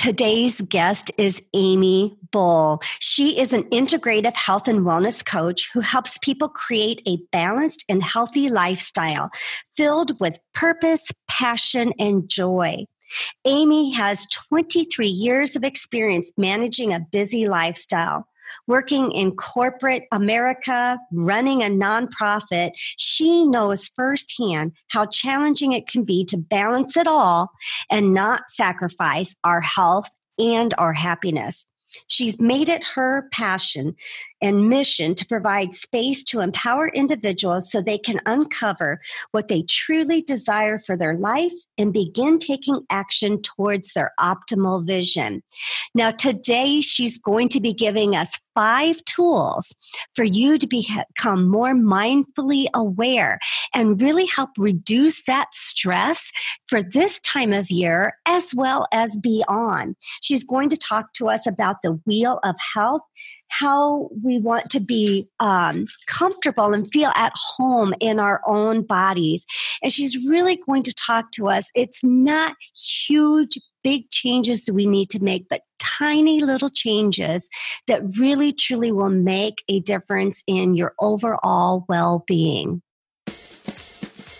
Today's guest is Amy Bull. She is an integrative health and wellness coach who helps people create a balanced and healthy lifestyle filled with purpose, passion, and joy. Amy has 23 years of experience managing a busy lifestyle working in corporate America, running a nonprofit, she knows firsthand how challenging it can be to balance it all and not sacrifice our health and our happiness. She's made it her passion and mission to provide space to empower individuals so they can uncover what they truly desire for their life and begin taking action towards their optimal vision. Now, today she's going to be giving us five tools for you to become more mindfully aware and really help reduce that stress for this time of year as well as beyond. She's going to talk to us about the wheel of health how we want to be um, comfortable and feel at home in our own bodies. And she's really going to talk to us. It's not huge, big changes that we need to make, but tiny little changes that really, truly will make a difference in your overall well being.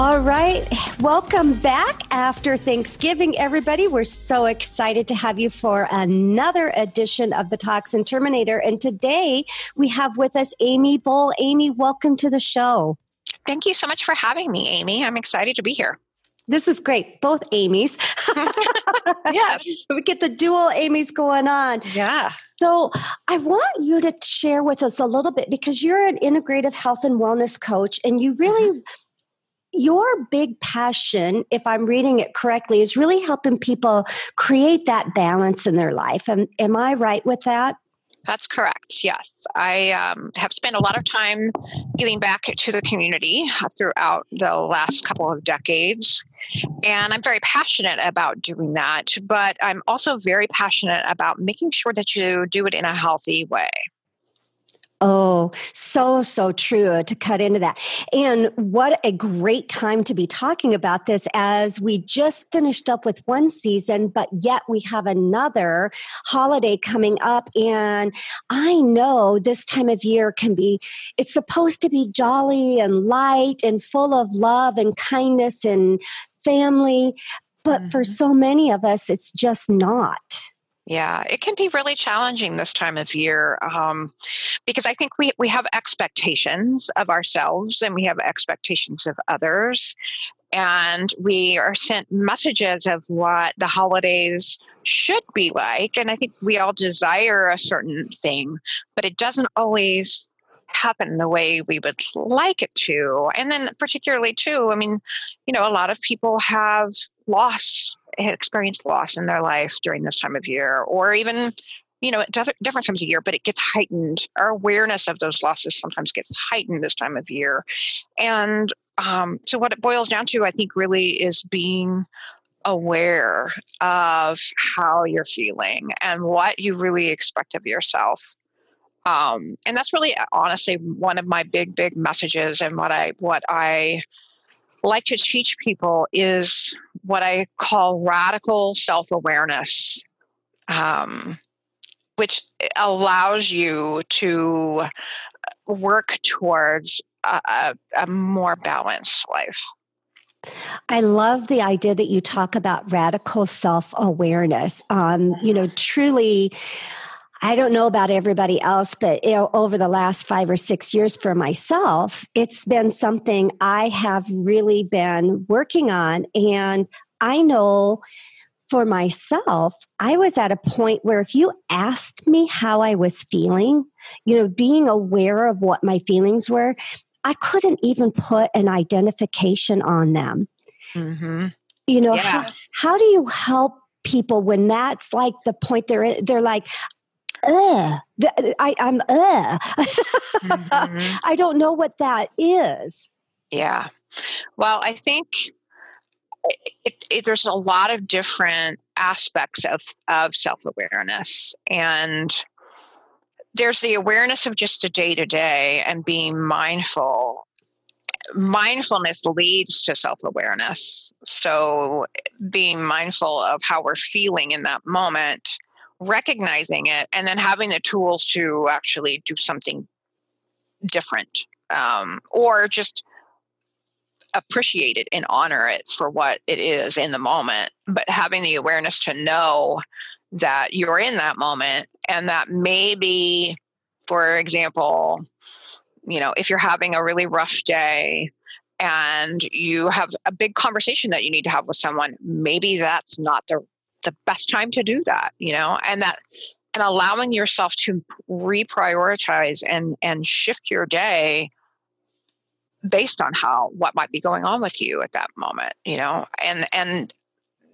All right. Welcome back after Thanksgiving, everybody. We're so excited to have you for another edition of the Toxin Terminator. And today we have with us Amy Bull. Amy, welcome to the show. Thank you so much for having me, Amy. I'm excited to be here. This is great. Both Amy's. yes. we get the dual Amy's going on. Yeah. So, I want you to share with us a little bit because you're an integrative health and wellness coach and you really mm-hmm your big passion, if I'm reading it correctly, is really helping people create that balance in their life. Am, am I right with that? That's correct. Yes. I um, have spent a lot of time giving back to the community throughout the last couple of decades. And I'm very passionate about doing that. But I'm also very passionate about making sure that you do it in a healthy way. Oh, so, so true to cut into that. And what a great time to be talking about this as we just finished up with one season, but yet we have another holiday coming up. And I know this time of year can be, it's supposed to be jolly and light and full of love and kindness and family. But mm-hmm. for so many of us, it's just not. Yeah, it can be really challenging this time of year um, because I think we, we have expectations of ourselves and we have expectations of others. And we are sent messages of what the holidays should be like. And I think we all desire a certain thing, but it doesn't always happen the way we would like it to. And then, particularly, too, I mean, you know, a lot of people have lost experienced loss in their life during this time of year, or even, you know, does different times of year, but it gets heightened. Our awareness of those losses sometimes gets heightened this time of year. And um, so, what it boils down to, I think, really is being aware of how you're feeling and what you really expect of yourself um, and that's really honestly one of my big big messages and what i what i like to teach people is what I call radical self awareness, um, which allows you to work towards a, a, a more balanced life. I love the idea that you talk about radical self awareness. Um, you know, truly I don't know about everybody else, but you know, over the last five or six years for myself, it's been something I have really been working on. And I know for myself, I was at a point where if you asked me how I was feeling, you know, being aware of what my feelings were, I couldn't even put an identification on them. Mm-hmm You know, yeah. how, how do you help people when that's like the point they're they're like Ugh. I, I'm uh. mm-hmm. I don't know what that is. Yeah. Well, I think it, it, there's a lot of different aspects of, of self awareness. And there's the awareness of just a day to day and being mindful. Mindfulness leads to self awareness. So, being mindful of how we're feeling in that moment, recognizing it, and then having the tools to actually do something different um, or just appreciate it and honor it for what it is in the moment, but having the awareness to know that you're in that moment and that maybe, for example, you know, if you're having a really rough day and you have a big conversation that you need to have with someone, maybe that's not the the best time to do that, you know, and that and allowing yourself to reprioritize and and shift your day based on how what might be going on with you at that moment you know and and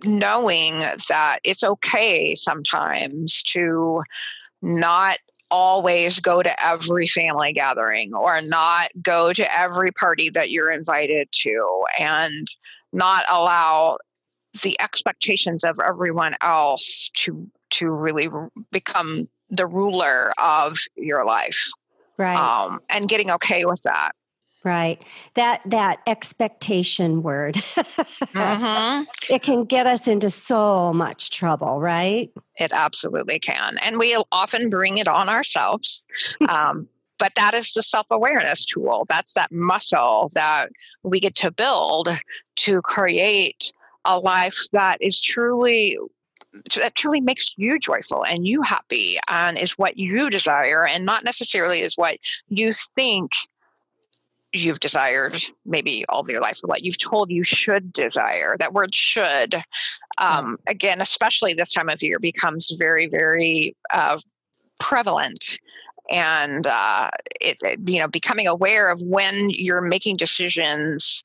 knowing that it's okay sometimes to not always go to every family gathering or not go to every party that you're invited to and not allow the expectations of everyone else to to really become the ruler of your life right um, and getting okay with that Right. That that expectation word. mm-hmm. It can get us into so much trouble, right? It absolutely can. And we often bring it on ourselves. um, but that is the self-awareness tool. That's that muscle that we get to build to create a life that is truly that truly makes you joyful and you happy and is what you desire and not necessarily is what you think you've desired maybe all of your life what you've told you should desire. That word should um, again especially this time of year becomes very very uh, prevalent and uh, it, you know becoming aware of when you're making decisions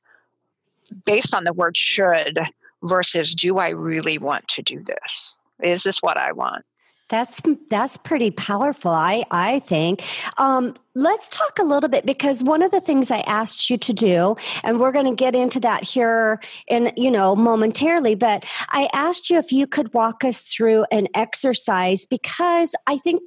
based on the word should versus do i really want to do this is this what i want that's that's pretty powerful, I I think. Um, let's talk a little bit because one of the things I asked you to do, and we're going to get into that here in you know momentarily, but I asked you if you could walk us through an exercise because I think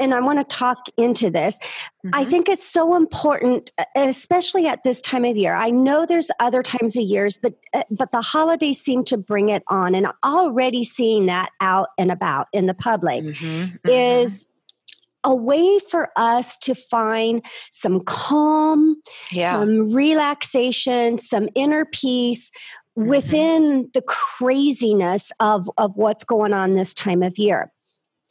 and I want to talk into this. Mm-hmm. I think it's so important, especially at this time of year. I know there's other times of years, but uh, but the holidays seem to bring it on, and already seeing that out and about in the public mm-hmm. Mm-hmm. is a way for us to find some calm, yeah. some relaxation, some inner peace mm-hmm. within the craziness of of what's going on this time of year.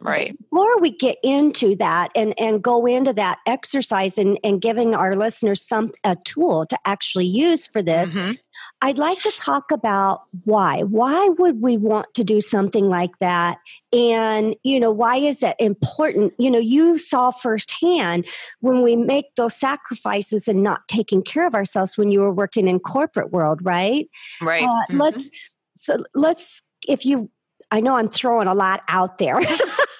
Right. Before we get into that and, and go into that exercise and, and giving our listeners some a tool to actually use for this, mm-hmm. I'd like to talk about why. Why would we want to do something like that? And, you know, why is that important? You know, you saw firsthand when we make those sacrifices and not taking care of ourselves when you were working in corporate world, right? Right. Uh, mm-hmm. Let's so let's if you I know I'm throwing a lot out there.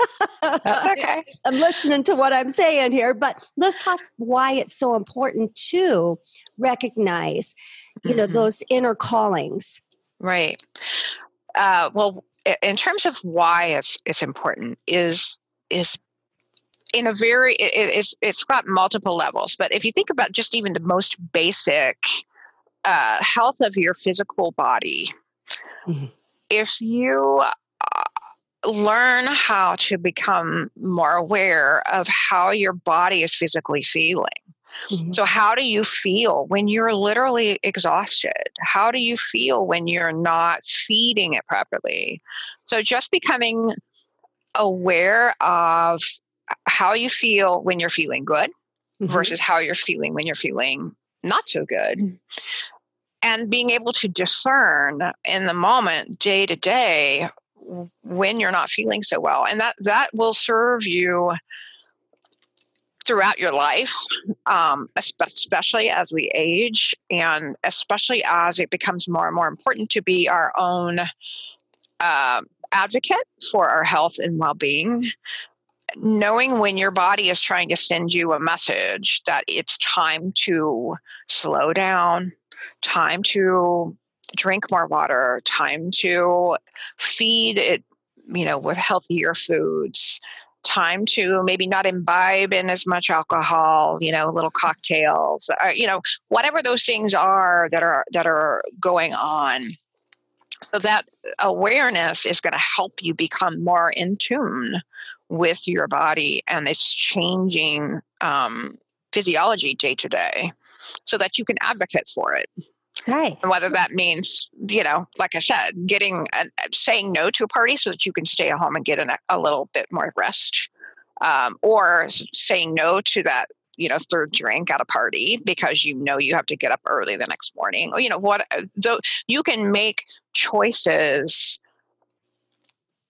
That's okay. I'm listening to what I'm saying here, but let's talk why it's so important to recognize, you know, mm-hmm. those inner callings. Right. Uh, well, in terms of why it's it's important is is in a very it, it's it's got multiple levels. But if you think about just even the most basic uh, health of your physical body. Mm-hmm if you learn how to become more aware of how your body is physically feeling. Mm-hmm. So, how do you feel when you're literally exhausted? How do you feel when you're not feeding it properly? So, just becoming aware of how you feel when you're feeling good mm-hmm. versus how you're feeling when you're feeling not so good. Mm-hmm. And being able to discern in the moment, day to day, when you're not feeling so well and that that will serve you throughout your life, um, especially as we age, and especially as it becomes more and more important to be our own uh, advocate for our health and well being. Knowing when your body is trying to send you a message that it's time to slow down, time to drink more water, time to feed it, you know, with healthier foods, time to maybe not imbibe in as much alcohol you know little cocktails uh, you know whatever those things are that are that are going on. So that awareness is going to help you become more in tune with your body and its changing um, physiology day to day so that you can advocate for it Right. And whether that means, you know, like I said, getting a, saying no to a party so that you can stay at home and get a, a little bit more rest, um, or saying no to that, you know, third drink at a party because you know you have to get up early the next morning. Or, you know, what, though you can make choices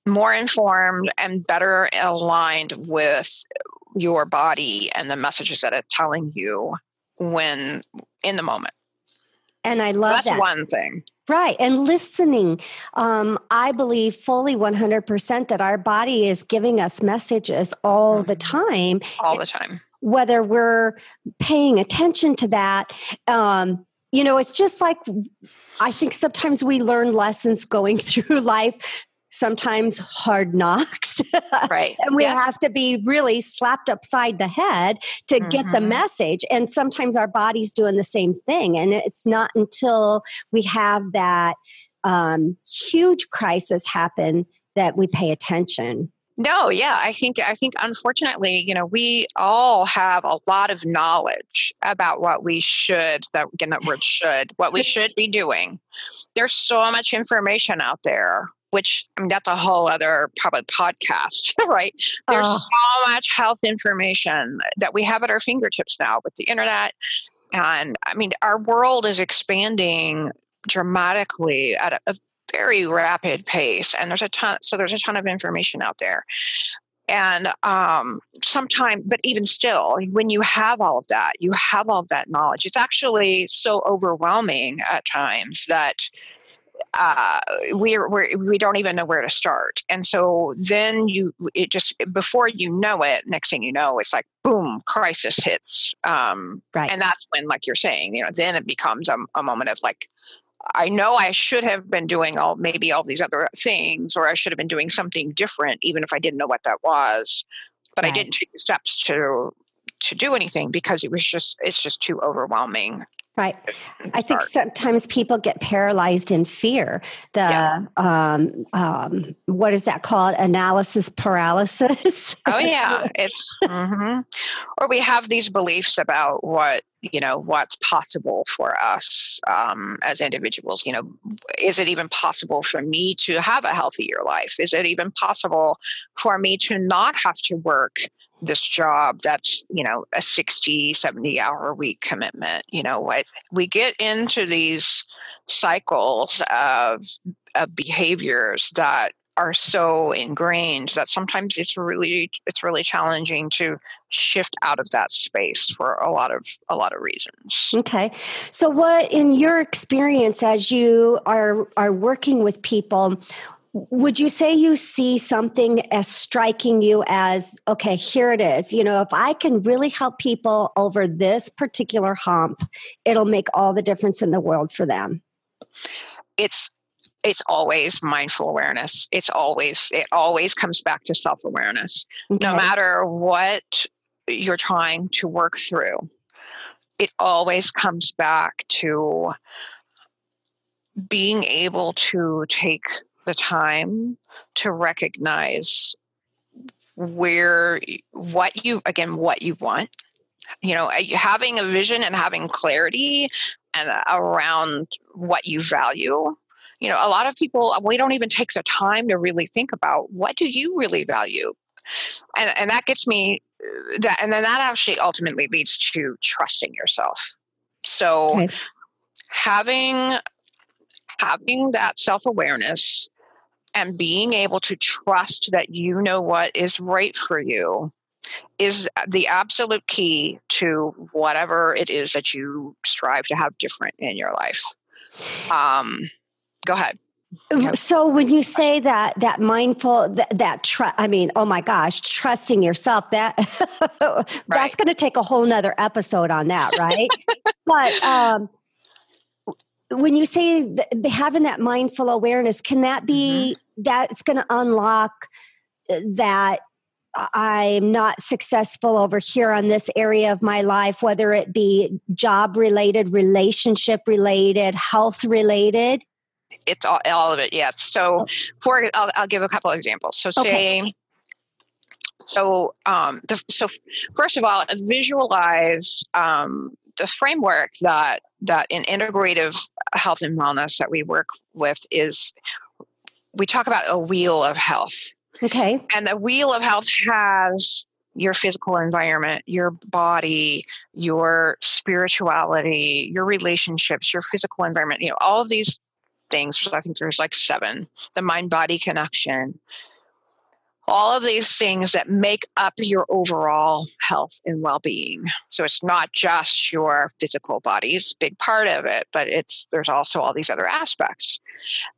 more informed and better aligned with your body and the messages that it's telling you when in the moment. And I love That's that. one thing. Right. And listening. Um, I believe fully 100% that our body is giving us messages all mm-hmm. the time. All the time. Whether we're paying attention to that. Um, you know, it's just like I think sometimes we learn lessons going through life sometimes hard knocks. Right. and we yeah. have to be really slapped upside the head to mm-hmm. get the mm-hmm. message. And sometimes our body's doing the same thing. And it's not until we have that um, huge crisis happen that we pay attention. No, yeah, I think I think unfortunately, you know, we all have a lot of knowledge about what we should that again that word should, what we should be doing. There's so much information out there which I mean, that's a whole other probably podcast, right? There's uh, so much health information that we have at our fingertips now with the internet. And I mean, our world is expanding dramatically at a very rapid pace. And there's a ton, so there's a ton of information out there. And um, sometimes, but even still, when you have all of that, you have all of that knowledge, it's actually so overwhelming at times that uh, we're, we're we don't even know where to start and so then you it just before you know it next thing you know it's like boom crisis hits um, right and that's when like you're saying you know then it becomes a, a moment of like I know I should have been doing all maybe all these other things, or I should have been doing something different, even if I didn't know what that was. But right. I didn't take the steps to to do anything because it was just it's just too overwhelming Right. I think sometimes people get paralyzed in fear. The yeah. um, um, what is that called? Analysis paralysis. oh yeah, it's mm-hmm. or we have these beliefs about what you know what's possible for us um, as individuals. You know, is it even possible for me to have a healthier life? Is it even possible for me to not have to work? This job that's you know a 60 70 hour week commitment you know what we get into these cycles of of behaviors that are so ingrained that sometimes it's really it's really challenging to shift out of that space for a lot of a lot of reasons. Okay. So what in your experience as you are are working with people would you say you see something as striking you as okay here it is. You know if i can really help people over this particular hump it'll make all the difference in the world for them. It's it's always mindful awareness. It's always it always comes back to self-awareness. Okay. no matter what you're trying to work through it always comes back to being able to take the time to recognize where what you again what you want. You know having a vision and having clarity and uh, around what you value. You know a lot of people uh, we don't even take the time to really think about what do you really value? And and that gets me uh, that and then that actually ultimately leads to trusting yourself. So okay. having having that self-awareness and being able to trust that you know what is right for you is the absolute key to whatever it is that you strive to have different in your life. Um, go ahead. So when you say that that mindful that, that trust, I mean, oh my gosh, trusting yourself that that's right. going to take a whole nother episode on that, right? but um, when you say having that mindful awareness, can that be mm-hmm. that it's going to unlock uh, that I'm not successful over here on this area of my life, whether it be job related, relationship related, health related? It's all, all of it, yes. So, oh. for I'll, I'll give a couple of examples. So, say, okay. so um, the, so first of all, visualize um, the framework that that in integrative health and wellness that we work with is we talk about a wheel of health Okay. And the wheel of health has your physical environment, your body, your spirituality, your relationships, your physical environment, you know, all of these things. I think there's like seven. The mind body connection. All of these things that make up your overall health and well being. So it's not just your physical body, it's a big part of it, but it's there's also all these other aspects.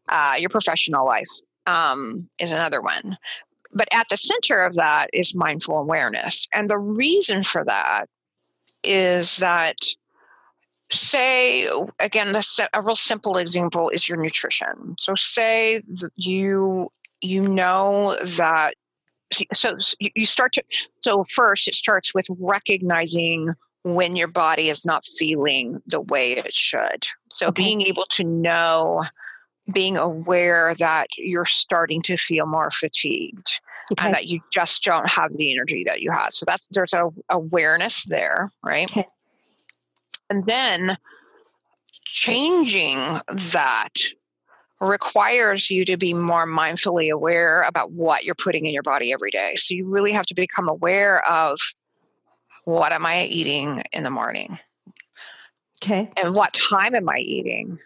Uh, your professional life, um, is another one. But at the center of that is mindful awareness. And the reason for that is that, say, again, a real simple example is your nutrition. So, say you you know that so you start to so first it starts with recognizing when your body is not feeling the way it should so okay. being able to know being aware that you're starting to feel more fatigued okay. and that you just don't have the energy that you had. So that's there's a awareness there, right? Okay. And then changing that requires you to be more mindfully aware about what you're putting in your body every day. So you really have to become aware of what am I eating in the morning? Okay. And what time am I eating?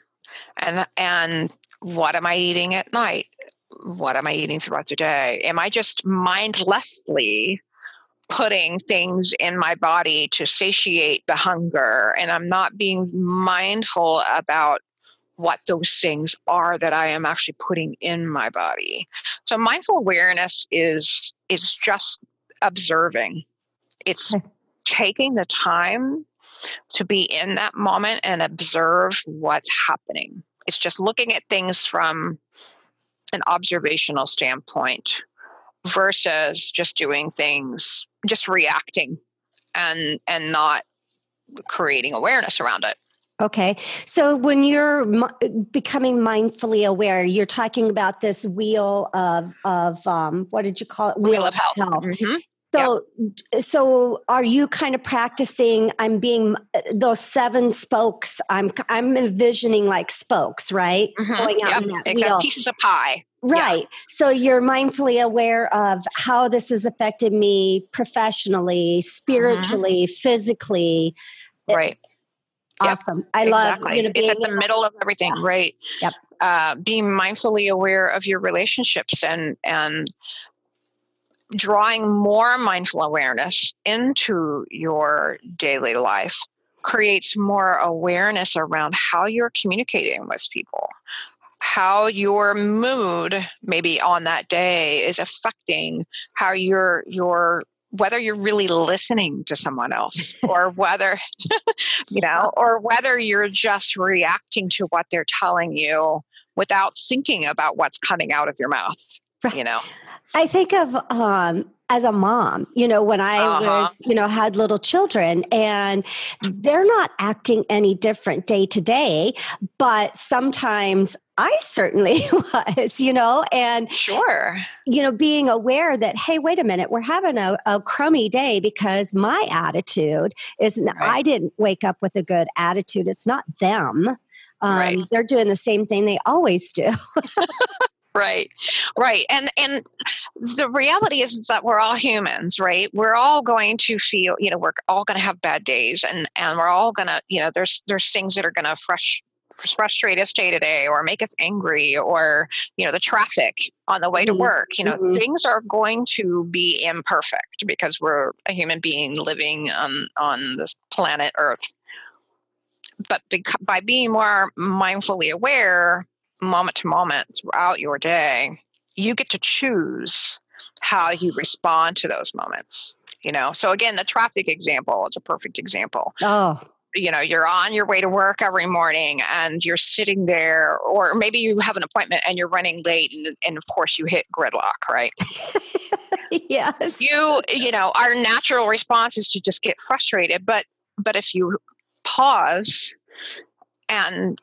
And and what am I eating at night? What am I eating throughout the day? Am I just mindlessly putting things in my body to satiate the hunger and I'm not being mindful about what those things are that I am actually putting in my body. So mindful awareness is is just observing. It's hmm. taking the time to be in that moment and observe what's happening. It's just looking at things from an observational standpoint versus just doing things, just reacting and and not creating awareness around it. Okay. So when you're becoming mindfully aware, you're talking about this wheel of of um, what did you call it? Wheel, wheel of health. health. Mm-hmm. So, yep. so are you kind of practicing? I'm being those seven spokes. I'm I'm envisioning like spokes, right? Mm-hmm. Going out yep. in that exactly. pieces of pie. Right. Yeah. So you're mindfully aware of how this has affected me professionally, spiritually, mm-hmm. physically. Right. Awesome. Yep. I love exactly. you know, it's at the middle of everything, yeah. right? Yep. Uh, being mindfully aware of your relationships and and drawing more mindful awareness into your daily life creates more awareness around how you're communicating with people how your mood maybe on that day is affecting how you're your whether you're really listening to someone else or whether you know or whether you're just reacting to what they're telling you without thinking about what's coming out of your mouth right. you know I think of um, as a mom, you know, when I uh-huh. was, you know, had little children and they're not acting any different day to day, but sometimes I certainly was, you know, and sure, you know, being aware that, hey, wait a minute, we're having a, a crummy day because my attitude is, right. I didn't wake up with a good attitude. It's not them. Um, right. They're doing the same thing they always do. right right and and the reality is that we're all humans right we're all going to feel you know we're all going to have bad days and and we're all going to you know there's there's things that are going to fresh frustrate us day to day or make us angry or you know the traffic on the way to mm-hmm. work you know mm-hmm. things are going to be imperfect because we're a human being living on on this planet earth but by being more mindfully aware moment to moment throughout your day you get to choose how you respond to those moments you know so again the traffic example is a perfect example oh you know you're on your way to work every morning and you're sitting there or maybe you have an appointment and you're running late and, and of course you hit gridlock right? Yes. You you know our natural response is to just get frustrated but but if you pause and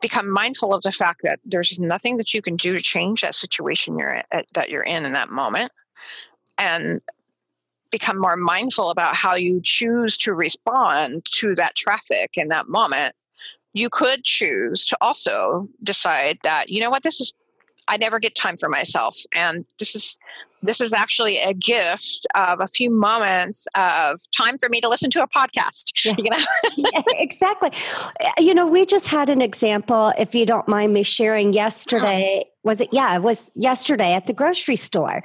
become mindful of the fact that there's nothing that you can do to change that situation you're at, that you're in in that moment and become more mindful about how you choose to respond to that traffic in that moment, you could choose to also decide that, you know what, this is, I never get time for myself. And this is, this is actually a gift of a few moments of time for me to listen to a podcast. Yeah. You know? yeah, exactly. You know, we just had an example, if you don't mind me sharing yesterday. Was it? Yeah, it was yesterday at the grocery store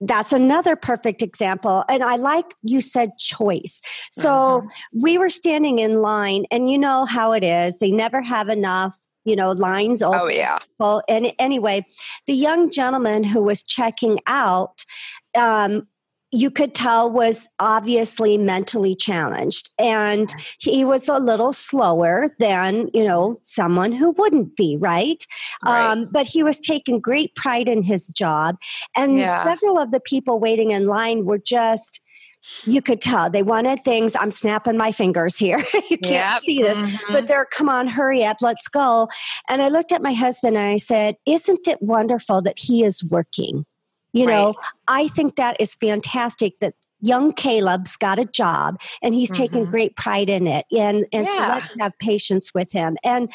that's another perfect example. And I like you said choice. So mm-hmm. we were standing in line, and you know how it is. They never have enough you know lines. Oh yeah. Well, and anyway, the young gentleman who was checking out um, you could tell was obviously mentally challenged and he was a little slower than you know someone who wouldn't be right, right. Um, but he was taking great pride in his job and yeah. several of the people waiting in line were just you could tell they wanted things. I'm snapping my fingers here. you can't yep. see this, mm-hmm. but they're, come on, hurry up, let's go. And I looked at my husband and I said, Isn't it wonderful that he is working? You right. know, I think that is fantastic that young Caleb's got a job and he's mm-hmm. taking great pride in it. And and yeah. so let's have patience with him. And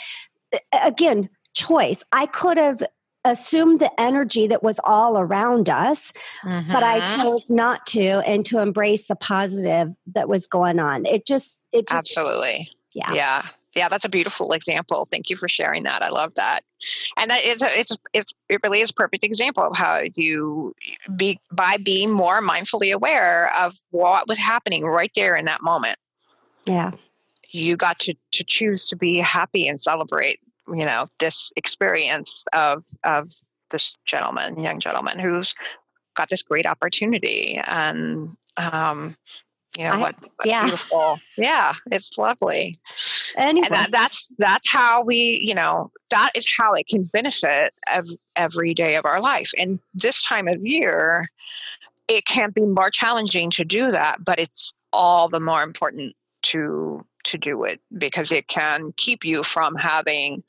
again, choice. I could have assumed the energy that was all around us, mm-hmm. but I mm-hmm. chose not to and to embrace the positive that was going on. It just it just, Absolutely. Yeah. Yeah yeah, that's a beautiful example. Thank you for sharing that. I love that, and that is a, it's it's it really is a perfect example of how you be by being more mindfully aware of what was happening right there in that moment. Yeah, you got to to choose to be happy and celebrate. You know this experience of of this gentleman, young gentleman, who's got this great opportunity and um, you know I, what, what yeah. beautiful yeah it's lovely anyway. and that, that's that's how we you know that is how it can benefit every, every day of our life and this time of year it can be more challenging to do that but it's all the more important to to do it because it can keep you from having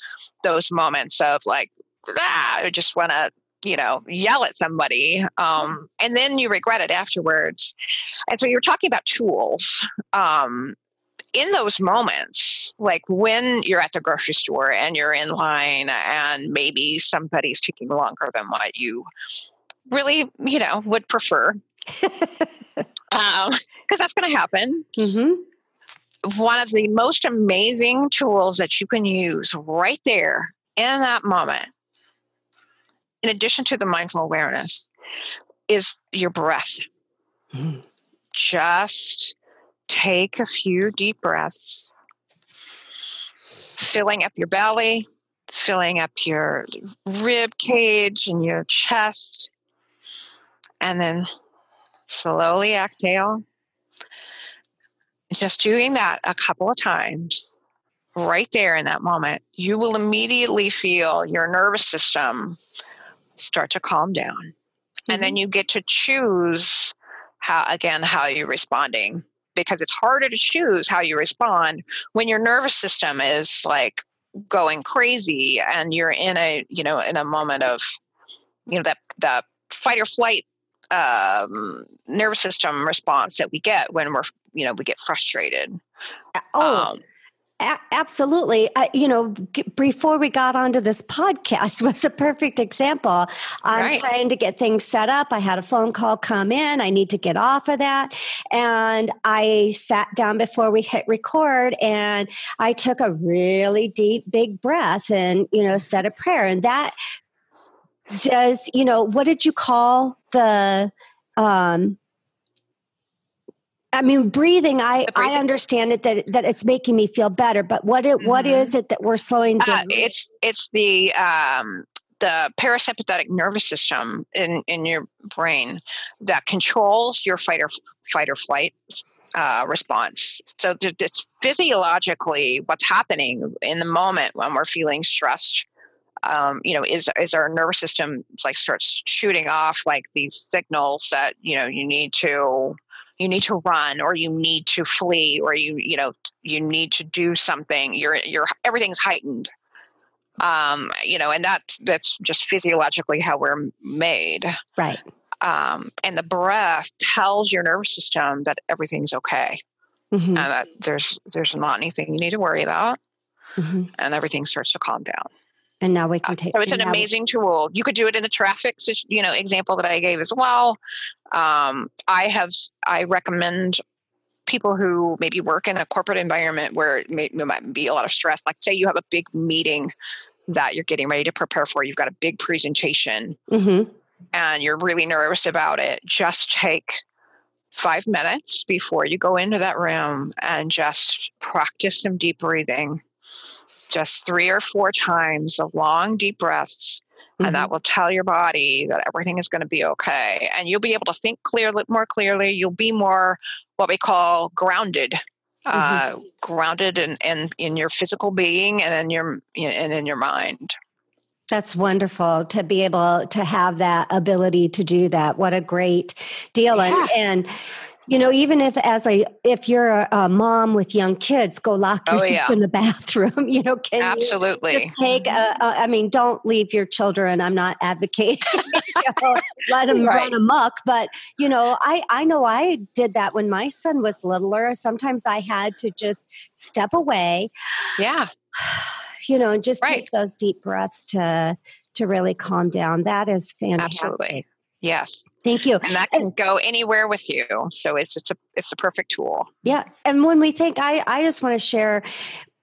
those moments of like ah, I just want to you know yell at somebody um, and then you regret it afterwards. And so you're talking about tools um, in those moments like when you're at the grocery store and you're in line and maybe somebody's taking longer than what you really you know would prefer. Because um, that's going to happen. Mm-hmm. One of the most amazing tools that you can use right there in that moment in addition to the mindful awareness, is your breath. Mm. Just take a few deep breaths, filling up your belly, filling up your rib cage and your chest, and then slowly exhale. Just doing that a couple of times right there in that moment, you will immediately feel your nervous system start to calm down. Mm-hmm. And then mm-hmm. you get to choose how, again, how you're responding because it's harder to choose how you respond when your nervous system is like going crazy and you're in a, you know, in a moment of, you know, that, that fight or flight um, nervous system response that we get when we're, you know, we get frustrated. Oh, um, A- absolutely. Uh, you know, g- before we got onto this podcast was a perfect example. I'm Right. trying to get things set up. I had a phone call come in. I need to get off of that. And I sat down before we hit record and I took a really deep, big breath and, you know, said a prayer. And that does, you know, what did you call the, um, I mean, breathing. I breathing. I understand it that that it's making me feel better. But what it what Mhm. is it that we're slowing down? Uh, it's it's the um, the parasympathetic nervous system in in your brain that controls your fight or fight or flight uh, response. So it's physiologically what's happening in the moment when we're feeling stressed. Um, you know, is is our nervous system like starts shooting off like these signals that you know you need to you need to run or you need to flee or you you know you need to do something. You're you're everything's heightened um, you know, and that that's just physiologically how we're made. right. Um, and the breath tells your nervous system that everything's okay, Mhm, and that there's there's not anything you need to worry about, mhm. and everything starts to calm down. And now we can take. So it's an amazing tool. You could do it in the traffic, you know, example that I gave as well. Um, I have I recommend people who maybe work in a corporate environment where it, may, there might be a lot of stress. Like say you have a big meeting that you're getting ready to prepare for. You've got a big presentation Mhm. and you're really nervous about it. Just take five minutes before you go into that room and just practice some deep breathing. Just three or four times of long, deep breaths and that will tell your body that everything is going to be okay and you'll be able to think clearly more clearly you'll be more what we call grounded uh, grounded in, in in your physical being and in your and in your mind That's wonderful to be able to have that ability to do that. What a great deal. Yeah. And, and, you know, even if as a if you're a, a mom with young kids, go lock Oh, yourself yeah. in the bathroom. You know, can you absolutely just take a, a, I mean, don't leave your children. I'm not advocating you know, let them Right. run amok, but you know, I I know I did that when my son was littler. Sometimes I had to just step away, yeah you know, and just Right. take those deep breaths to to really calm down. That is fantastic. Absolutely. Yes Thank you. and that can go anywhere with you so it's it's a it's a perfect tool Yeah. And when we think, I, I just want to share,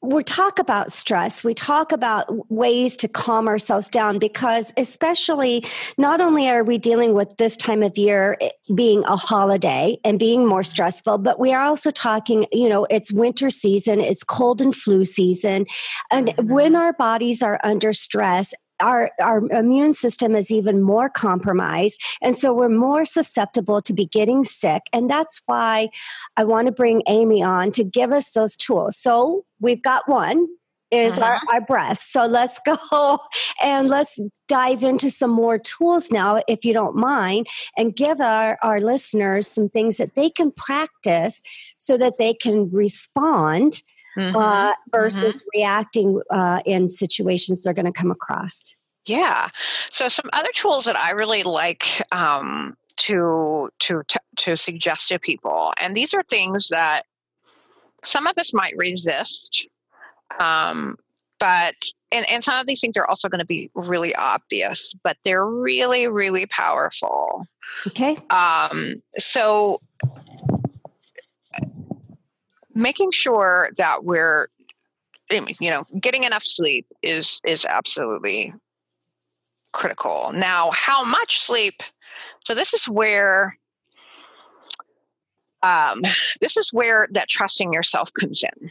we talk about stress, we talk about ways to calm ourselves down because, especially, not only are we dealing with this time of year being a holiday and being more stressful, but we are also talking, you know, it's winter season, it's cold and flu season. And when mm-hmm. our bodies are under stress, our, our immune system is even more compromised. And so we're more susceptible to be getting sick. And that's why I want to bring Amy on to give us those tools. So we've got one is our, uh-huh. our breath. So let's go and let's dive into some more tools now, if you don't mind, and give our, our listeners some things that they can practice so that they can respond Mhm. uh, versus reacting uh, in situations they're going to come across. Yeah. So some other tools that I really like um, to to to to suggest to people, and these are things that some of us might resist, um, but and and some of these things are also going to be really obvious, but they're really really powerful. Okay. Um, so making sure that we're you know getting enough sleep is is absolutely critical now how much sleep so this is where um this is where that trusting yourself comes in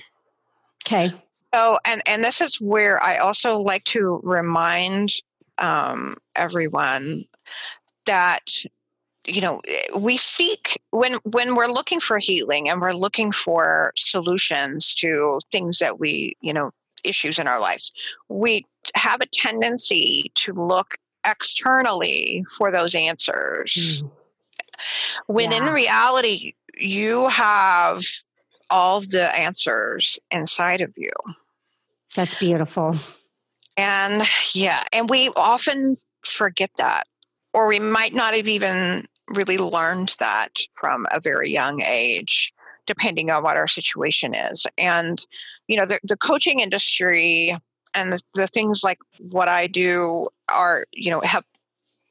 Okay. so and and this is where i also like to remind um everyone that you know we seek when when we're looking for healing and we're looking for solutions to things that we you know issues in our lives we have a tendency to look externally for those answers. Mm. When in reality you have all the answers inside of you. That's beautiful. and yeah and we often forget that or we might not have even really learned that from a very young age depending on what our situation is. And, you know, the, the coaching industry and the, the things like what I do are, you know, have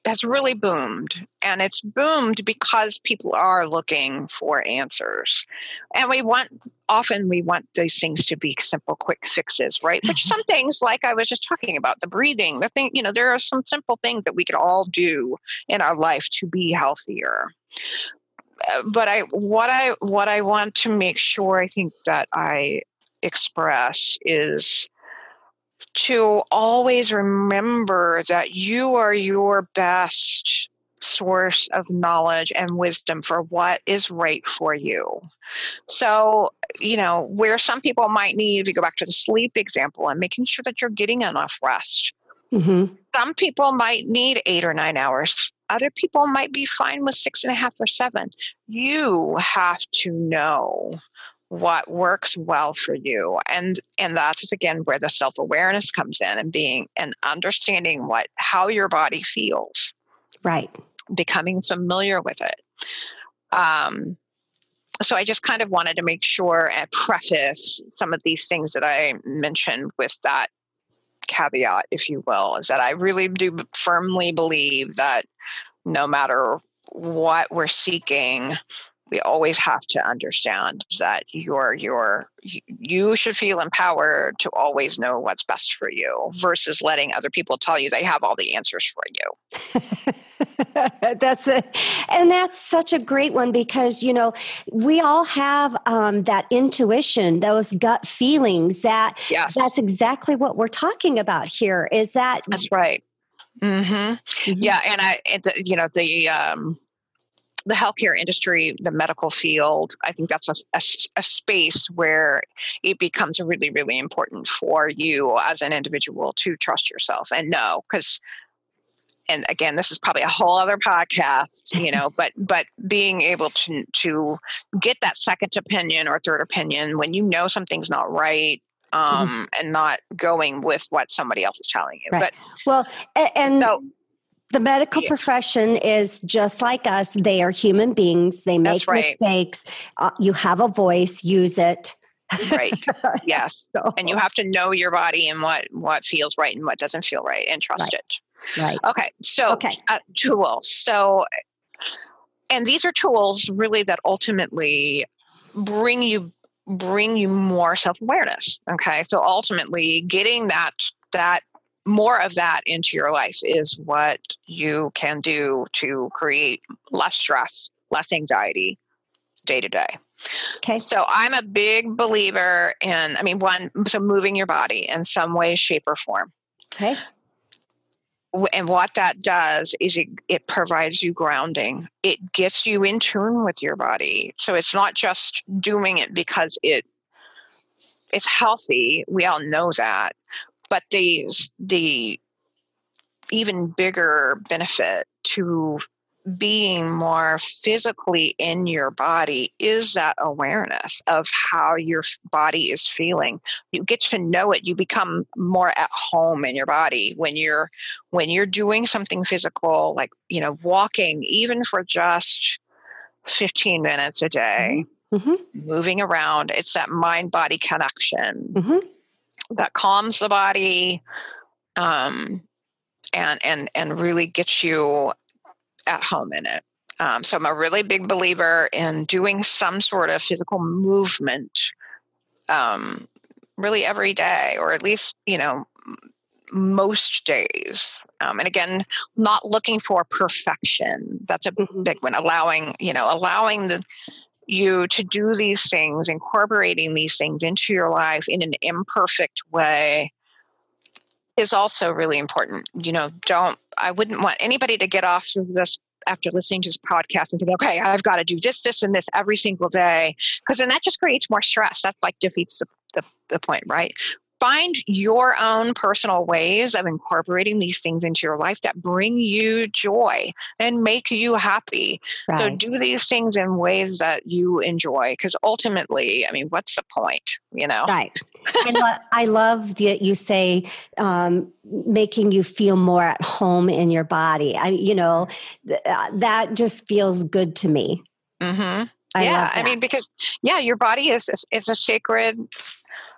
has really boomed and it's boomed because people are looking for answers. And we want often we want these things to be simple quick fixes right? But some things like i was just talking about the breathing the thing you know there are some simple things that we could all do in our life to be healthier. Uh, but i what i what i want to make sure i think that i express is to always remember that you are your best source of knowledge and wisdom for what is right for you. So, you know, where some people might need, if you go back to the sleep example, and making sure that you're getting enough rest. Mm-hmm. Some people might need eight or nine hours. Other people might be fine with six and a half or seven. You have to know what works well for you and and that's again where the self-awareness comes in and being and understanding what how your body feels. Right. Becoming familiar with it. Um so i just kind of wanted to make sure and preface some of these things that i mentioned with that caveat if you will is that i really do firmly believe that no matter what we're seeking we always have to understand that you're you're you should feel empowered to always know what's best for you versus letting other people tell you they have all the answers for you that's it and that's such a great one because you know we all have um, that intuition those gut feelings that yes. that's exactly what we're talking about here is that that's right mm-hmm. Mm-hmm. yeah and i it, you know the um the healthcare industry, the medical field, I think that's a, a, a, space where it becomes really, really important for you as an individual to trust yourself and know because and again this is probably a whole other podcast you know but but being able to to get that second opinion or third opinion when you know something's not right mm-hmm. um, mm-hmm. and not going with what somebody else is telling you right. but well and so, the medical profession is just like us. They are human beings. They make right. mistakes. Uh, you have a voice, use it. right. Yes. so. And you have to know your body and what what feels right and what doesn't feel right and trust right. it. Right. Okay. So okay. Uh, tools. So and these are tools really that ultimately bring you bring you more self-awareness okay so ultimately getting that that more of that into your life is what you can do to create less stress, less anxiety day to day. Okay. So I'm a big believer in, I mean, one, so moving your body in some way, shape, or form. Okay. And what that does is it, it provides you grounding. It gets you in tune with your body. So it's not just doing it because it it's healthy. We all know that but the the even bigger benefit to being more physically in your body is that awareness of how your body is feeling. You get to know it. You become more at home in your body when you're when you're doing something physical like you know walking even for just 15 minutes a day mm-hmm. mm-hmm. moving around. It's that mind body connection. Mm-hmm that calms the body um, and and and really gets you at home in it. Um, so I'm a really big believer in doing some sort of physical movement, um, really every day, or at least you know most days. Um, and again, not looking for perfection. That's a mm-hmm. big one. Allowing you know allowing the you to do these things, incorporating these things into your life in an imperfect way is also really important. You know, don't, I wouldn't want anybody to get off of this after listening to this podcast and think, okay, I've got to do this, this, and this every single day. Because then that just creates more stress. That's like defeats the, the, the point, right? Find your own personal ways of incorporating these things into your life that bring you joy and make you happy. Right. So do these things in ways that you enjoy because ultimately, I mean, what's the point, you know? Right. and I love that you say um, making you feel more at home in your body. I, you know, th- uh, that just feels good to me. Mm-hmm. I yeah, I mean, because yeah, your body is is a sacred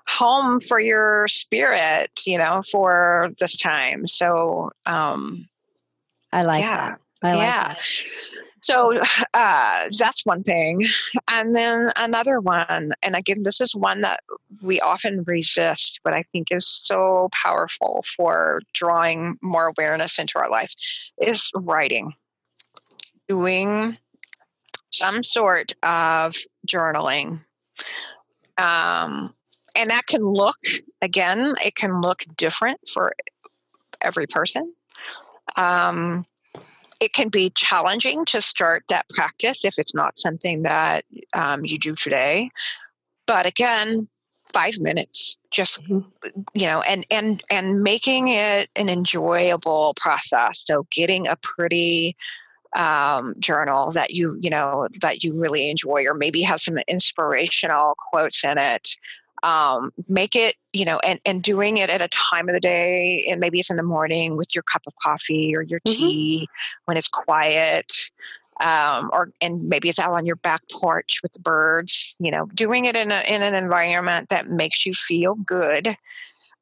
home for your spirit, you know, for this time. So, um, I like yeah. that. I like yeah. that. So uh, that's one thing. And then another one, and again, this is one that we often resist, but I think is so powerful for drawing more awareness into our life, is writing. Doing some sort of journaling. Um, and that can look, again, it can look different for every person. Um, it can be challenging to start that practice if it's not something that um, you do today. But again, five minutes, just Mhm. you know, and and and making it an enjoyable process. So getting a pretty um, journal that you you know that you really enjoy, or maybe has some inspirational quotes in it. Um, make it you know, and and doing it at a time of the day, and maybe it's in the morning with your cup of coffee or your Mhm. tea when it's quiet. Um, or and maybe it's out on your back porch with the birds. You know, doing it in a, in an environment that makes you feel good,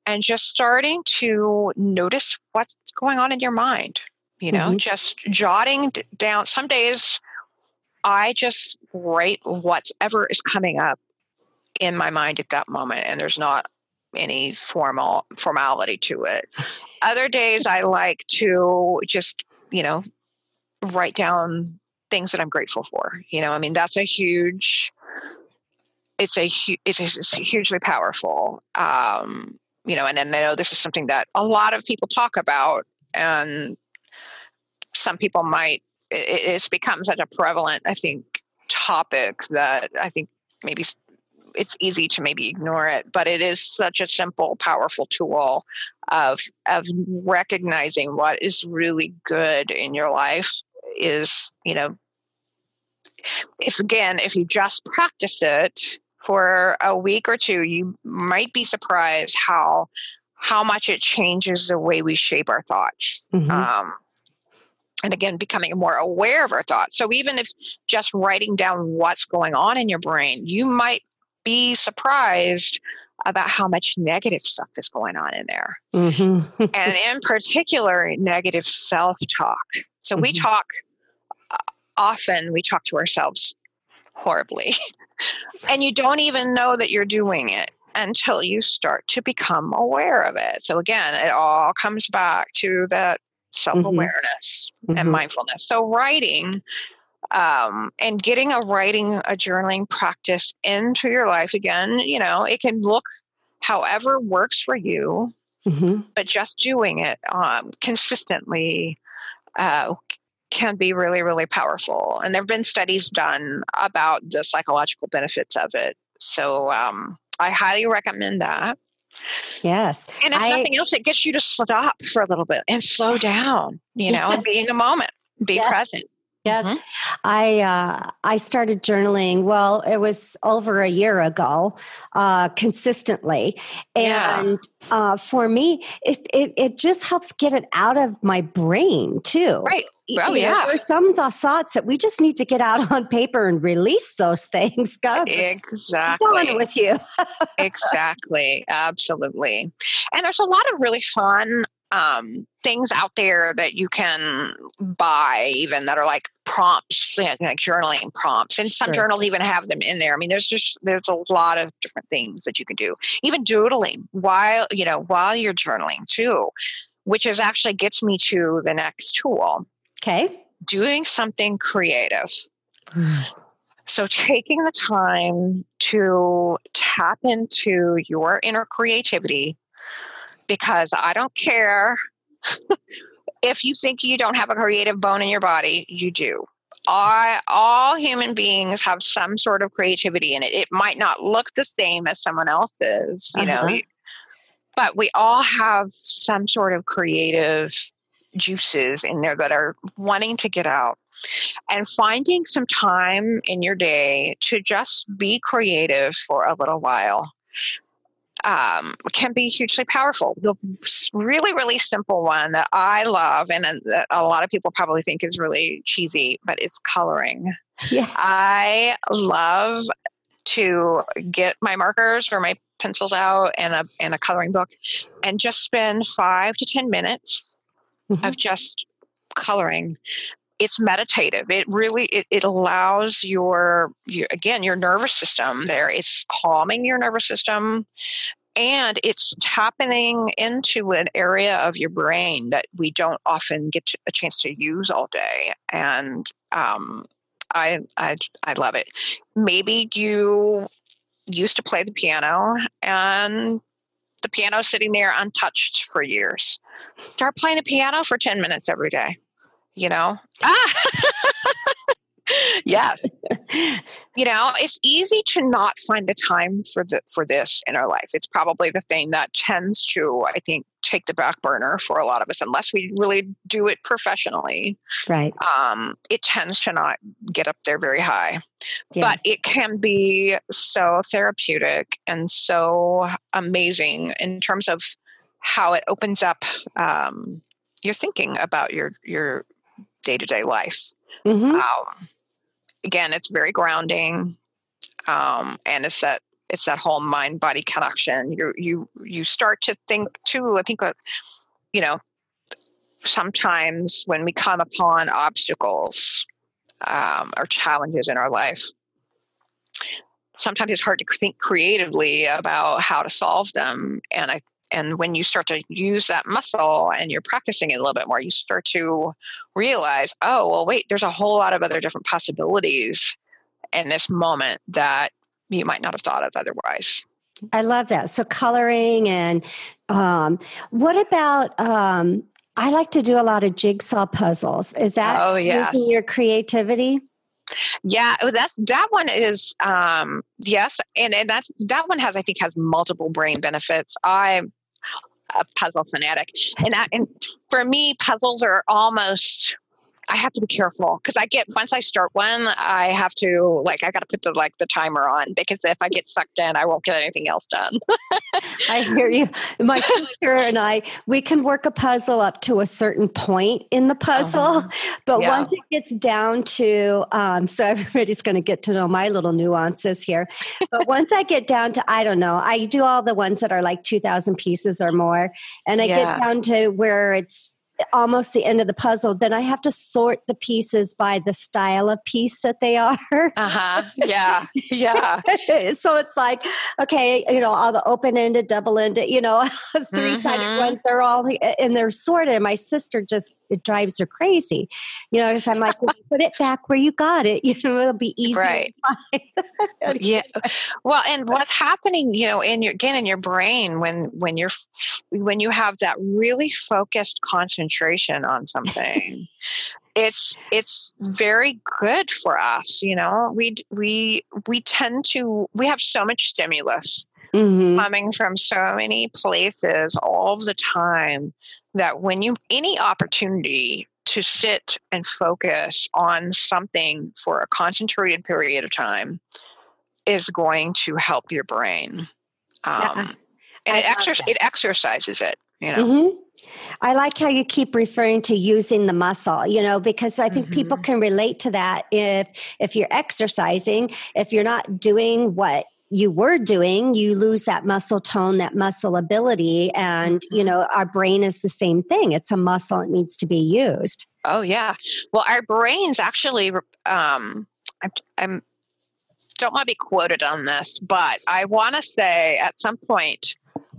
and just starting to notice what's going on in your mind you know Mhm. just jotting down some days i just write whatever is coming up in my mind at that moment and there's not any formal formality to it. Other days i like to just you know write down things that i'm grateful for you know i mean that's a huge it's a it's, hugely powerful um you know and then i know this is something that a lot of people talk about and some people might it, it's become such a prevalent i think topic that i think maybe it's easy to maybe ignore it but it is such a simple powerful tool of of recognizing what is really good in your life is you know if again if you just practice it for a week or two you might be surprised how how much it changes the way we shape our thoughts Mhm. um, and again becoming more aware of our thoughts so even if just writing down what's going on in your brain you might be surprised about how much negative stuff is going on in there Mhm. and in particular negative self-talk so we Mhm. talk uh, often we talk to ourselves horribly and you don't even know that you're doing it until you start to become aware of it so again it all comes back to that self-awareness and Mhm. mindfulness so writing um, and getting a writing a journaling practice into your life again you know it can look however works for you Mhm. but just doing it um, consistently uh, can be really, really powerful. And there have been studies done about the psychological benefits of it. So um, I highly recommend that. Yes. And if I- nothing else, it gets you to stop for a little bit and slow down, you know, and be in the moment, be Yes. present. Yes. Mhm. I uh, I started journaling. Well, it was over a year ago, uh, consistently, Yeah. and uh, for me, it, it it just helps get it out of my brain too. Right. Oh, you know, yeah. There's some th- thoughts that we just need to get out on paper and release those things. God, Exactly. going with you? exactly absolutely and there's a lot of really fun um, things out there that you can buy even that are like prompts like, like journaling prompts and some Sure. journals even have them in there. I mean there's just there's a lot of different things that you can do. Even doodling while you know while you're journaling too which is actually gets me to the next tool. Okay. doing something creative. So, taking the time to tap into your inner creativity, because I don't care if you think you don't have a creative bone in your body, you do. I, all human beings have some sort of creativity in it. It might not look the same as someone else's, you know, Uh-huh. but we all have some sort of creative juices in there that are wanting to get out and finding some time in your day to just be creative for a little while um, can be hugely powerful. The really, really simple one that I love, and a lot of people probably think is really cheesy, but it's coloring. Yeah. I love to get my markers or my pencils out and a and a coloring book, and just spend five to ten minutes mm-hmm. of just coloring it's meditative. It really it, it allows your, your again your nervous system there. It's calming your nervous system and it's tapping into an area of your brain that we don't often get a chance to use all day and um, I, I i love it. Maybe you used to play the piano and the piano's sitting there untouched for years. Start playing the piano for 10 minutes every day you know? Ah! yes. You know it's easy to not find the time for the for this in our life. It's probably the thing that tends to i think take the back burner for a lot of us unless we really do it professionally. Right. Um it tends to not get up there very high. Yes. but it can be so therapeutic and so amazing in terms of how it opens up um your thinking about your your day to day life. Mm-hmm. Um, again, it's very grounding, um, and it's that it's that whole mind body connection. You you you start to think too. I think, uh, you know, sometimes when we come upon obstacles um, or challenges in our life, sometimes it's hard to think creatively about how to solve them. And I and when you start to use that muscle and you're practicing it a little bit more, you start to realize, oh, well, wait, there's a whole lot of other different possibilities in this moment that you might not have thought of otherwise. I love that. So coloring and um, what about um, I like to do a lot of jigsaw puzzles. Is that oh, yes. using your creativity? Yeah, oh, that's that one is um yes, and, and that's that one has I think has multiple brain benefits. I'm a puzzle fanatic, and I, and for me, puzzles are almost I have to be careful because I get once I start one, I have to like I got to put the like the timer on because if I get sucked in, I won't get anything else done. I hear you. My sister and I, we can work a puzzle up to a certain point in the puzzle, uh-huh. but yeah. once it gets down to, um, so everybody's going to get to know my little nuances here. But once I get down to, I don't know, I do all the ones that are like two thousand pieces or more, and I yeah. get down to where it's almost the end of the puzzle, then I have to sort the pieces by the style of piece that they are. uh-huh. Yeah. Yeah. so it's like, okay, you know, all the open ended, double ended, you know, three sided mm-hmm. ones, they're all and they're sorted. My sister just it drives her crazy. You know, because I'm like, well, put it back where you got it. You know, it'll be easy. Right. yeah. Well, and what's happening, you know, in your again in your brain when when you're when you have that really focused concentration on something. it's it's very good for us you know we we we tend to we have so much stimulus mm-hmm. coming from so many places all the time that when you any opportunity to sit and focus on something for a concentrated period of time is going to help your brain um, yeah. and it, exer- it exercises it you know mm-hmm. I like how you keep referring to using the muscle, you know, because I think mm-hmm. people can relate to that if if you're exercising, if you're not doing what you were doing, you lose that muscle tone, that muscle ability. And, mm-hmm. you know, our brain is the same thing. It's a muscle, it needs to be used. Oh, yeah. Well, our brains actually, um, I'm, I'm don't want to be quoted on this, but I want to say at some point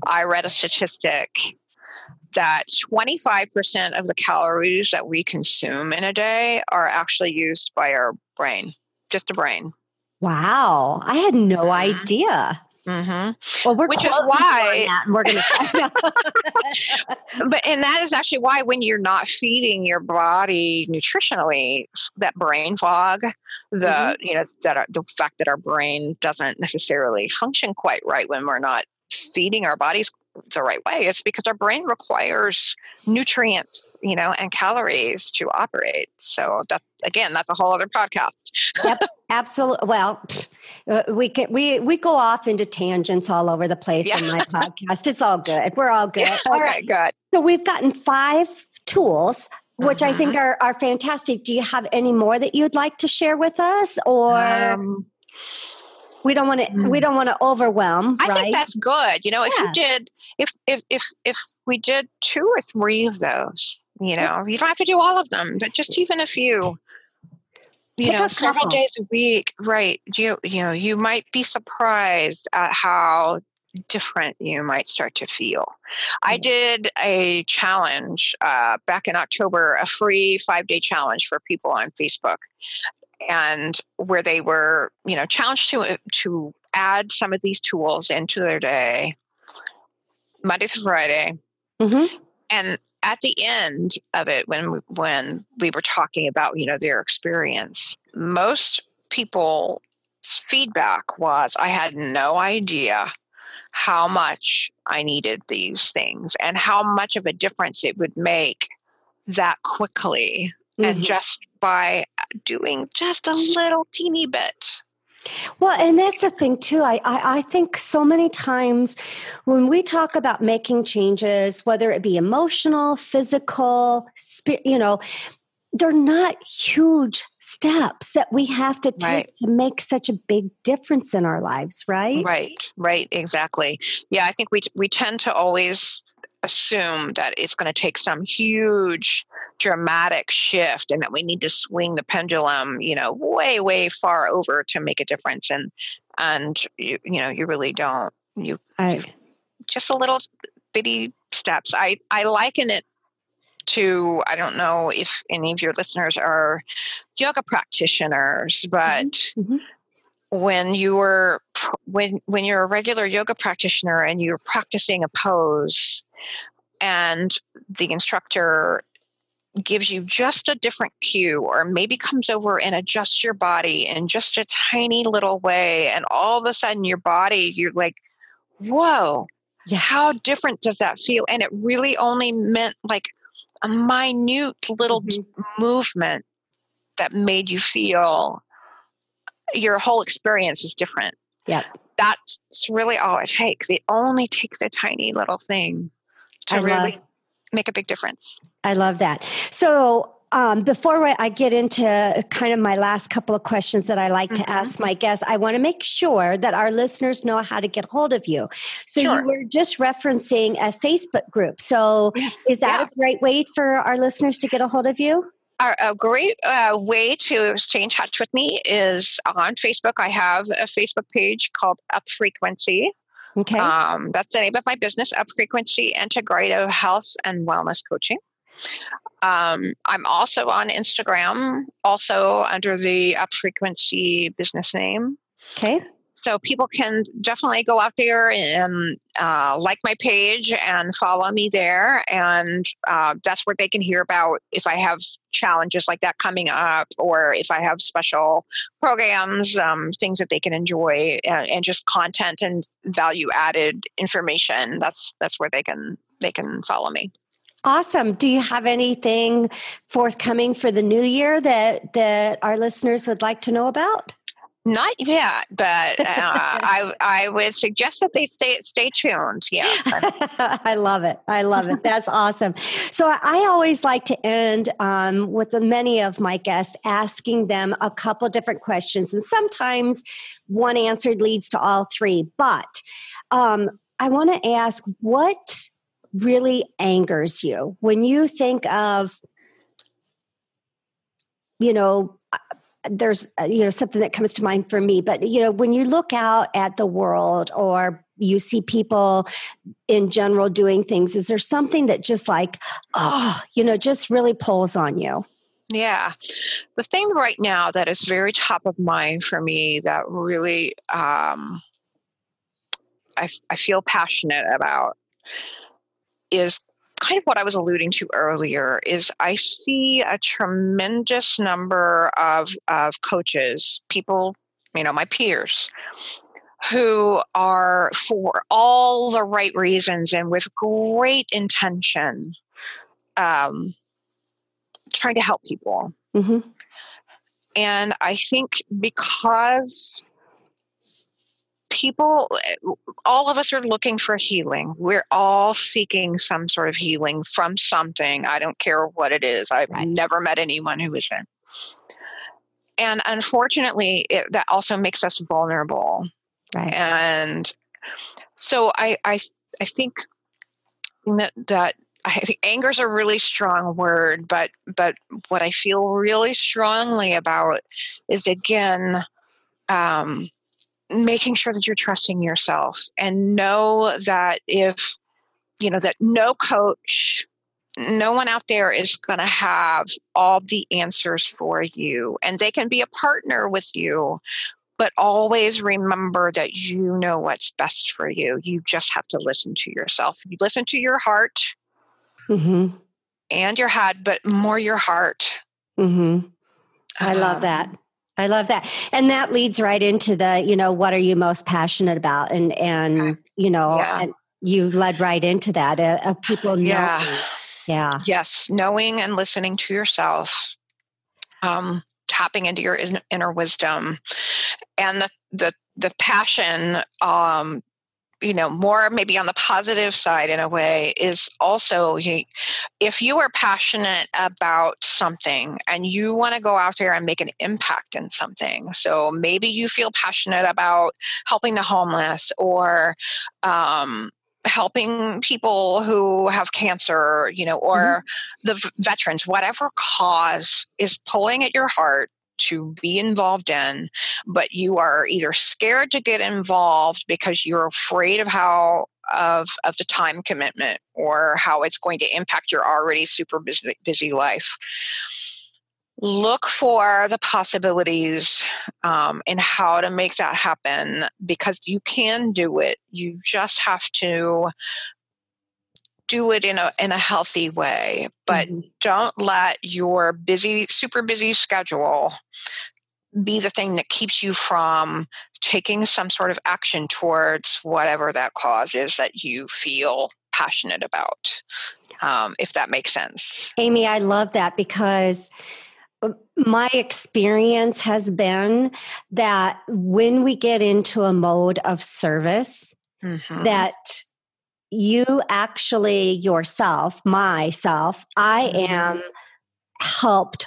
I read a statistic that 25% of the calories that we consume in a day are actually used by our brain, just a brain. Wow, I had no idea. Mm-hmm. Well, we're which is why we're going to. but and that is actually why when you're not feeding your body nutritionally, that brain fog, the mm-hmm. you know that the fact that our brain doesn't necessarily function quite right when we're not feeding our bodies the right way, it's because our brain requires nutrients you know, and calories to operate. So that again, that's a whole other podcast. yep, absolutely. Well, uh, we can we we go off into tangents all over the place yeah. in my podcast. It's all good. We're all good. Yeah, all okay, right. good. So we've gotten five tools which I think mm-hmm. are, are fantastic. Do you have any more that you'd like to share with us or um, we don't want to we mm. don't want to overwhelm i right? think that's good you know if you did if if if if we did two or three of those you know you don't have to do all of them but just even a few you Pick know several days a week right you you know you might be surprised at how different you might start to feel. I did a challenge uh, back in October, a free five day challenge for people on Facebook and where they were, you know, challenged to to add some of these tools into their day, Monday through Friday, mm-hmm. and at the end of it, when we, when we were talking about you know their experience, most people's feedback was, "I had no idea." How much I needed these things and how much of a difference it would make that quickly mm-hmm. and just by doing just a little teeny bit. Well, and that's the thing too. I, I, I, think so many times when we talk about making changes, whether it be emotional, physical, you know, they're not huge steps that we have to take right. to make such a big difference in our lives, right? Right, right, exactly. Yeah, I think we we tend to always assume that it's going to take some huge dramatic shift and that we need to swing the pendulum you know way way far over to make a difference. And and you, you know you really don't you, I, just a little bitty steps. I i liken it to i don't know if any of your listeners are yoga practitioners but mm-hmm. When you're when when you're a regular yoga practitioner and you're practicing a pose and the instructor gives you just a different cue or maybe comes over and adjusts your body in just a tiny little way and all of a sudden your body you're like whoa yeah. how different does that feel and it really only meant like a minute little mm-hmm. movement that made you feel your whole experience is different yeah that's really all it takes it only takes a tiny little thing to I really love, make a big difference. I love that. So, um, before I get into kind of my last couple of questions that I like mm-hmm. to ask my guests, I want to make sure that our listeners know how to get hold of you. So sure. you were just referencing a Facebook group. So is that yeah. a great way for our listeners to get a hold of you? A great uh, way to stay in touch with me is on Facebook. I have a Facebook page called Up Frequency. Okay. Um, that's the name of my business, Up Frequency Integrative Health and Wellness Coaching. Um, I'm also on Instagram, also under the Up Frequency business name. Okay. So people can definitely go out there and uh, like my page and follow me there. And uh, that's where they can hear about if I have challenges like that coming up or if I have special programs, um, things that they can enjoy and, and just content and value added information. That's, that's where they can, they can follow me. Awesome. Do you have anything forthcoming for the new year that that our listeners would like to know about? Not yet, but uh, I I would suggest that they stay stay tuned. Yes, I love it. I love it. That's awesome. So I always like to end um, with many of my guests asking them a couple different questions, and sometimes one answer leads to all three. But um, I want to ask what really angers you when you think of you know there's uh, you know something that comes to mind for me but you know when you look out at the world or you see people in general doing things is there something that just like oh you know just really pulls on you? Yeah. The thing right now that is very top of mind for me that really um, I, I feel passionate about is kind of what I was alluding to earlier is I see a tremendous number of, of coaches, people, you know, my peers, who are for all the right reasons and with great intention um, trying to help people. Mm-hmm. And I think because people, all of us are looking for healing. We're all seeking some sort of healing from something. I don't care what it is. I've right. never met anyone who isn't. And unfortunately, it, that also makes us vulnerable. Right. And so I, I, I think that, that I think anger is a really strong word, but but what I feel really strongly about is again um, making sure that you're trusting yourself and know that if you know that no coach no one out there is going to have all the answers for you and they can be a partner with you but always remember that you know what's best for you you just have to listen to yourself you listen to your heart mm-hmm. and your head but more your heart mm-hmm. i love that um, I love that. And that leads right into the, you know, what are you most passionate about? And, and, you know, yeah. and you led right into that uh, of people knowing. Yeah. Yeah. Yes. Knowing and listening to yourself, um, tapping into your inner wisdom and the, the, the passion, um, you know more maybe on the positive side in a way is also if you are passionate about something and you want to go out there and make an impact in something so maybe you feel passionate about helping the homeless or um, helping people who have cancer you know or mm-hmm. the v- veterans whatever cause is pulling at your heart to be involved in, but you are either scared to get involved because you're afraid of how of of the time commitment or how it's going to impact your already super busy, busy life. Look for the possibilities um, and how to make that happen because you can do it. You just have to do it in a in a healthy way but mm-hmm. don't let your busy super busy schedule be the thing that keeps you from taking some sort of action towards whatever that cause is that you feel passionate about um, if that makes sense amy i love that because uh, my experience has been that when we get into a mode of service mm-hmm. that you actually yourself, myself, I mm-hmm. am helped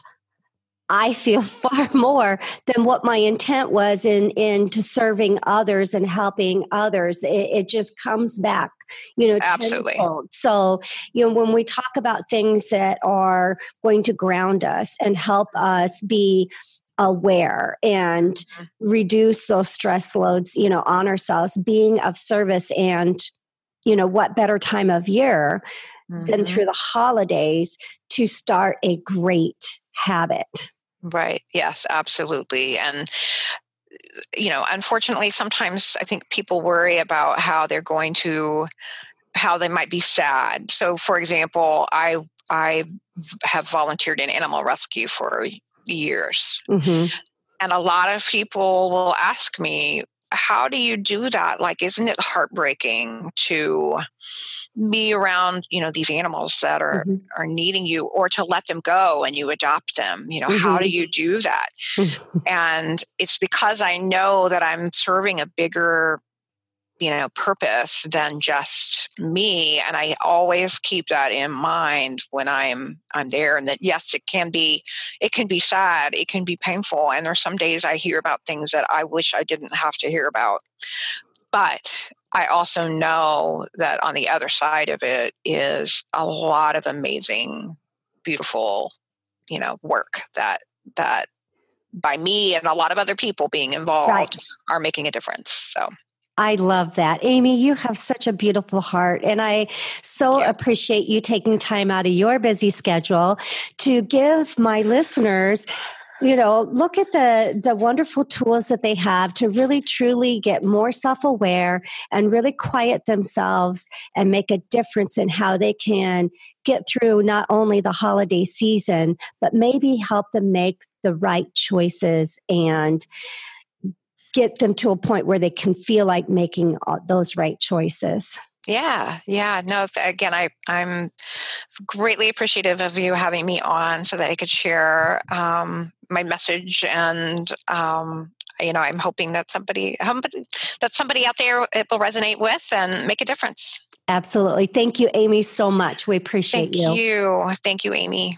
I feel far more than what my intent was in into serving others and helping others. It, it just comes back, you know, absolutely. Tenfold. So, you know, when we talk about things that are going to ground us and help us be aware and mm-hmm. reduce those stress loads, you know, on ourselves, being of service and you know, what better time of year mm-hmm. than through the holidays to start a great habit? Right. Yes, absolutely. And you know, unfortunately, sometimes I think people worry about how they're going to, how they might be sad. So, for example, I I have volunteered in animal rescue for years, mm-hmm. and a lot of people will ask me, how do you do that like isn't it heartbreaking to be around you know these animals that are mm-hmm. are needing you or to let them go and you adopt them you know mm-hmm. how do mm-hmm. you do that and it's because i know that i'm serving a bigger you know purpose than just me and i always keep that in mind when i'm i'm there and that yes it can be it can be sad it can be painful and there's some days i hear about things that i wish i didn't have to hear about but i also know that on the other side of it is a lot of amazing beautiful you know work that that by me and a lot of other people being involved right. are making a difference so I love that. Amy, you have such a beautiful heart. And I so appreciate you taking time out of your busy schedule to give my listeners you know look at the the wonderful tools that they have to really truly get more self-aware and really quiet themselves and make a difference in how they can get through not only the holiday season but maybe help them make the right choices and get them to a point where they can feel like making those right choices. Yeah, yeah. No, again, I, I'm greatly appreciative of you having me on so that I could share um, my message and um, you know i'm hoping that somebody that somebody out there it will resonate with and make a difference absolutely thank you amy so much we appreciate thank you. you thank you amy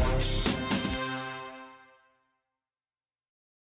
Yeah.